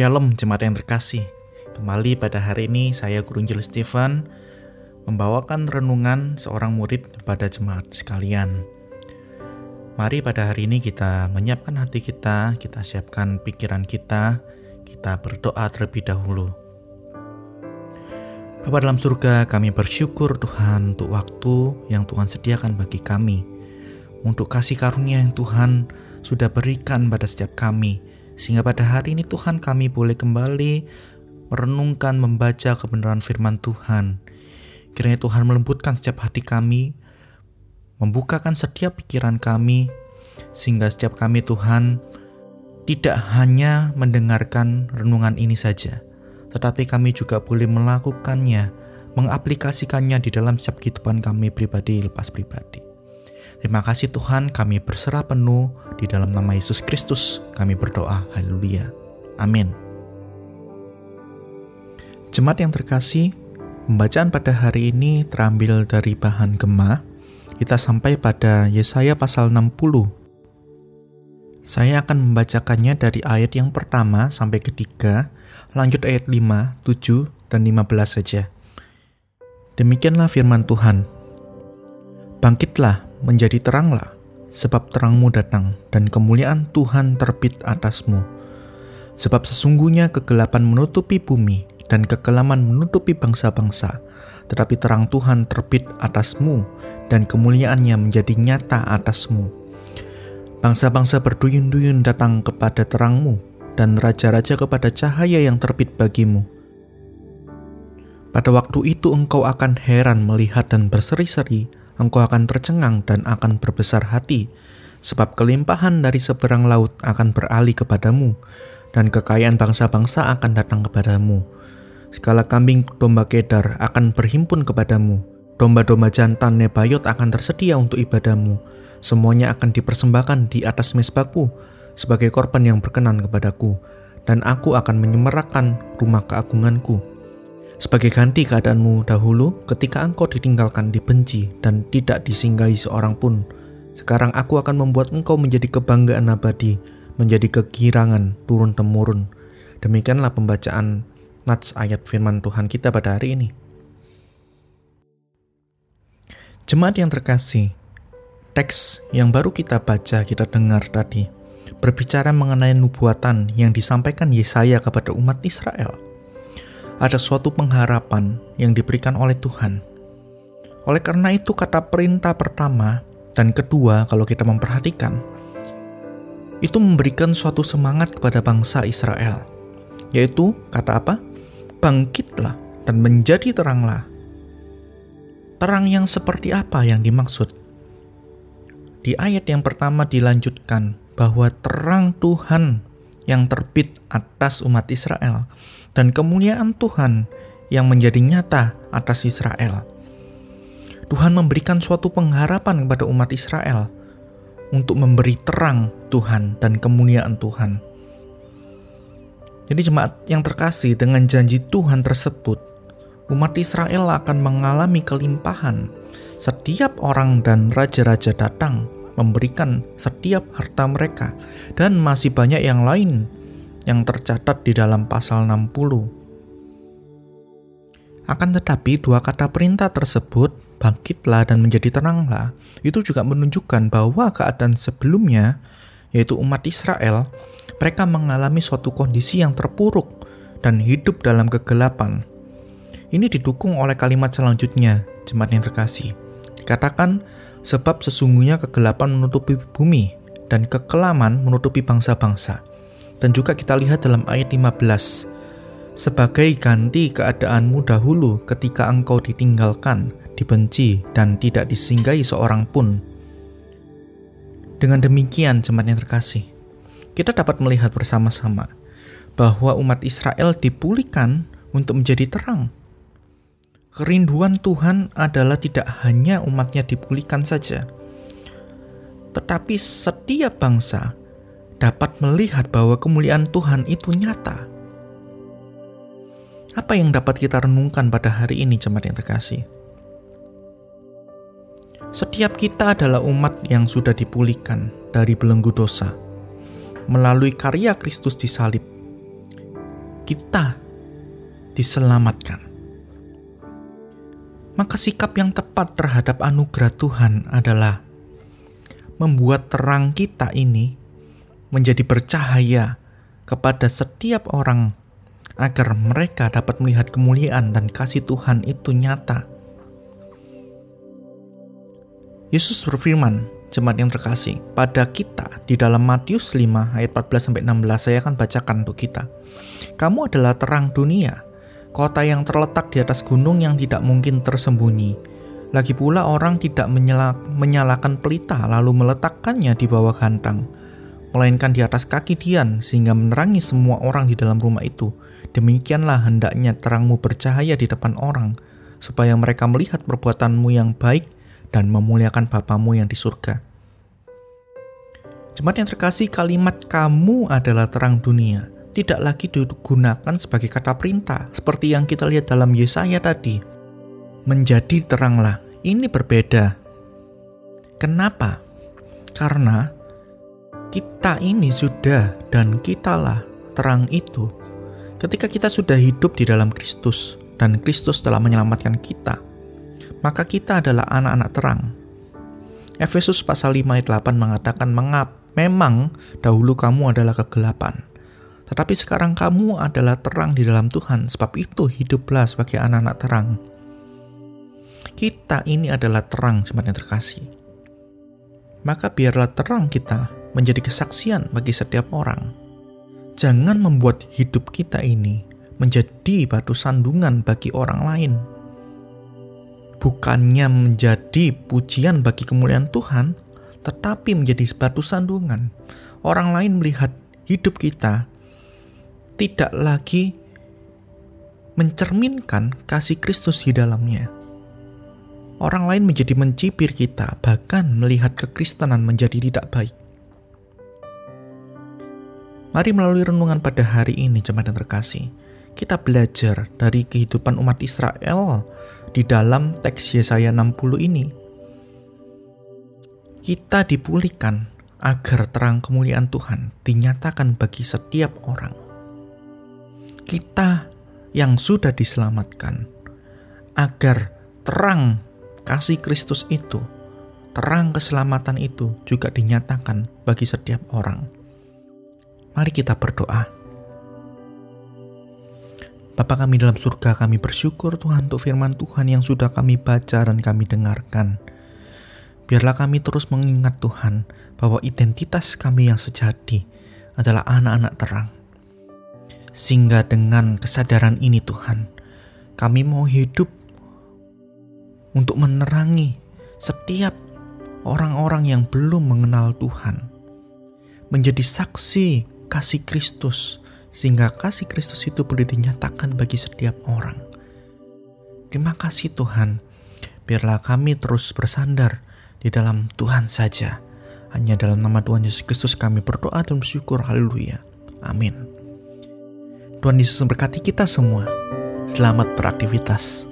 Shalom jemaat yang terkasih. Kembali pada hari ini saya Guru Injil Stephen membawakan renungan seorang murid kepada jemaat sekalian. Mari pada hari ini kita menyiapkan hati kita, kita siapkan pikiran kita, kita berdoa terlebih dahulu. Bapa dalam surga, kami bersyukur Tuhan untuk waktu yang Tuhan sediakan bagi kami, untuk kasih karunia yang Tuhan sudah berikan pada setiap kami, sehingga pada hari ini Tuhan kami boleh kembali merenungkan membaca kebenaran firman Tuhan. Kiranya Tuhan melembutkan setiap hati kami, membukakan setiap pikiran kami, sehingga setiap kami Tuhan tidak hanya mendengarkan renungan ini saja, tetapi kami juga boleh melakukannya, mengaplikasikannya di dalam setiap kehidupan kami pribadi lepas pribadi. Terima kasih Tuhan, kami berserah penuh di dalam nama Yesus Kristus. Kami berdoa, haleluya. Amin. Jemaat yang terkasih, pembacaan pada hari ini terambil dari bahan gemah. Kita sampai pada Yesaya pasal 60. Saya akan membacakannya dari ayat yang pertama sampai ketiga, lanjut ayat 5, 7, dan 15 saja. Demikianlah firman Tuhan. Bangkitlah, menjadi teranglah, sebab terangmu datang dan kemuliaan Tuhan terbit atasmu. Sebab sesungguhnya kegelapan menutupi bumi dan kekelaman menutupi bangsa-bangsa, tetapi terang Tuhan terbit atasmu dan kemuliaannya menjadi nyata atasmu. Bangsa-bangsa berduyun-duyun datang kepada terangmu dan raja-raja kepada cahaya yang terbit bagimu. Pada waktu itu engkau akan heran melihat dan berseri-seri engkau akan tercengang dan akan berbesar hati, sebab kelimpahan dari seberang laut akan beralih kepadamu, dan kekayaan bangsa-bangsa akan datang kepadamu. Segala kambing domba kedar akan berhimpun kepadamu, domba-domba jantan Nebayot akan tersedia untuk ibadamu. Semuanya akan dipersembahkan di atas mesbahku sebagai korban yang berkenan kepadaku, dan aku akan menyemerakan rumah keagunganku sebagai ganti keadaanmu dahulu ketika engkau ditinggalkan dibenci dan tidak disinggahi seorang pun. Sekarang aku akan membuat engkau menjadi kebanggaan abadi, menjadi kegirangan turun-temurun. Demikianlah pembacaan nats ayat firman Tuhan kita pada hari ini. Jemaat yang terkasih, teks yang baru kita baca, kita dengar tadi, berbicara mengenai nubuatan yang disampaikan Yesaya kepada umat Israel – ada suatu pengharapan yang diberikan oleh Tuhan. Oleh karena itu, kata perintah pertama dan kedua, kalau kita memperhatikan, itu memberikan suatu semangat kepada bangsa Israel, yaitu kata apa? Bangkitlah dan menjadi teranglah. Terang yang seperti apa yang dimaksud? Di ayat yang pertama dilanjutkan bahwa terang Tuhan yang terbit atas umat Israel dan kemuliaan Tuhan yang menjadi nyata atas Israel. Tuhan memberikan suatu pengharapan kepada umat Israel untuk memberi terang Tuhan dan kemuliaan Tuhan. Jadi jemaat yang terkasih dengan janji Tuhan tersebut, umat Israel akan mengalami kelimpahan. Setiap orang dan raja-raja datang memberikan setiap harta mereka dan masih banyak yang lain yang tercatat di dalam pasal 60. Akan tetapi dua kata perintah tersebut, bangkitlah dan menjadi teranglah, itu juga menunjukkan bahwa keadaan sebelumnya, yaitu umat Israel, mereka mengalami suatu kondisi yang terpuruk dan hidup dalam kegelapan. Ini didukung oleh kalimat selanjutnya, jemaat yang terkasih. Dikatakan, sebab sesungguhnya kegelapan menutupi bumi dan kekelaman menutupi bangsa-bangsa. Dan juga kita lihat dalam ayat 15, sebagai ganti keadaanmu dahulu ketika engkau ditinggalkan, dibenci, dan tidak disinggahi seorang pun. Dengan demikian, jemaat yang terkasih, kita dapat melihat bersama-sama bahwa umat Israel dipulihkan untuk menjadi terang. Kerinduan Tuhan adalah tidak hanya umatnya dipulihkan saja, tetapi setiap bangsa dapat melihat bahwa kemuliaan Tuhan itu nyata. Apa yang dapat kita renungkan pada hari ini, jemaat yang terkasih? Setiap kita adalah umat yang sudah dipulihkan dari belenggu dosa melalui karya Kristus di salib. kita diselamatkan. Maka sikap yang tepat terhadap anugerah Tuhan adalah membuat terang kita ini menjadi bercahaya kepada setiap orang agar mereka dapat melihat kemuliaan dan kasih Tuhan itu nyata. Yesus berfirman, jemaat yang terkasih, pada kita di dalam Matius 5 ayat 14 sampai 16 saya akan bacakan untuk kita. Kamu adalah terang dunia, kota yang terletak di atas gunung yang tidak mungkin tersembunyi. Lagi pula orang tidak menyala, menyalakan pelita lalu meletakkannya di bawah gantang, melainkan di atas kaki Dian sehingga menerangi semua orang di dalam rumah itu. Demikianlah hendaknya terangmu bercahaya di depan orang, supaya mereka melihat perbuatanmu yang baik dan memuliakan Bapamu yang di surga. Jemaat yang terkasih, kalimat kamu adalah terang dunia tidak lagi digunakan sebagai kata perintah, seperti yang kita lihat dalam Yesaya tadi. Menjadi teranglah, ini berbeda. Kenapa? Karena kita ini sudah dan kitalah terang itu Ketika kita sudah hidup di dalam Kristus dan Kristus telah menyelamatkan kita, maka kita adalah anak-anak terang. Efesus pasal 5 ayat 8 mengatakan, Mengap, memang dahulu kamu adalah kegelapan, tetapi sekarang kamu adalah terang di dalam Tuhan, sebab itu hiduplah sebagai anak-anak terang. Kita ini adalah terang, jemaat yang terkasih. Maka biarlah terang kita menjadi kesaksian bagi setiap orang Jangan membuat hidup kita ini menjadi batu sandungan bagi orang lain. Bukannya menjadi pujian bagi kemuliaan Tuhan, tetapi menjadi batu sandungan. Orang lain melihat hidup kita tidak lagi mencerminkan kasih Kristus di dalamnya. Orang lain menjadi mencibir kita, bahkan melihat kekristenan menjadi tidak baik. Mari melalui renungan pada hari ini, jemaat yang terkasih, kita belajar dari kehidupan umat Israel di dalam teks Yesaya 60 ini. Kita dipulihkan agar terang kemuliaan Tuhan dinyatakan bagi setiap orang. Kita yang sudah diselamatkan agar terang kasih Kristus itu, terang keselamatan itu juga dinyatakan bagi setiap orang. Mari kita berdoa. Bapa kami dalam surga, kami bersyukur Tuhan untuk firman Tuhan yang sudah kami baca dan kami dengarkan. Biarlah kami terus mengingat Tuhan bahwa identitas kami yang sejati adalah anak-anak terang. Sehingga dengan kesadaran ini Tuhan, kami mau hidup untuk menerangi setiap orang-orang yang belum mengenal Tuhan. Menjadi saksi kasih Kristus, sehingga kasih Kristus itu boleh dinyatakan bagi setiap orang. Terima kasih Tuhan, biarlah kami terus bersandar di dalam Tuhan saja. Hanya dalam nama Tuhan Yesus Kristus kami berdoa dan bersyukur. Haleluya. Amin. Tuhan Yesus memberkati kita semua. Selamat beraktivitas.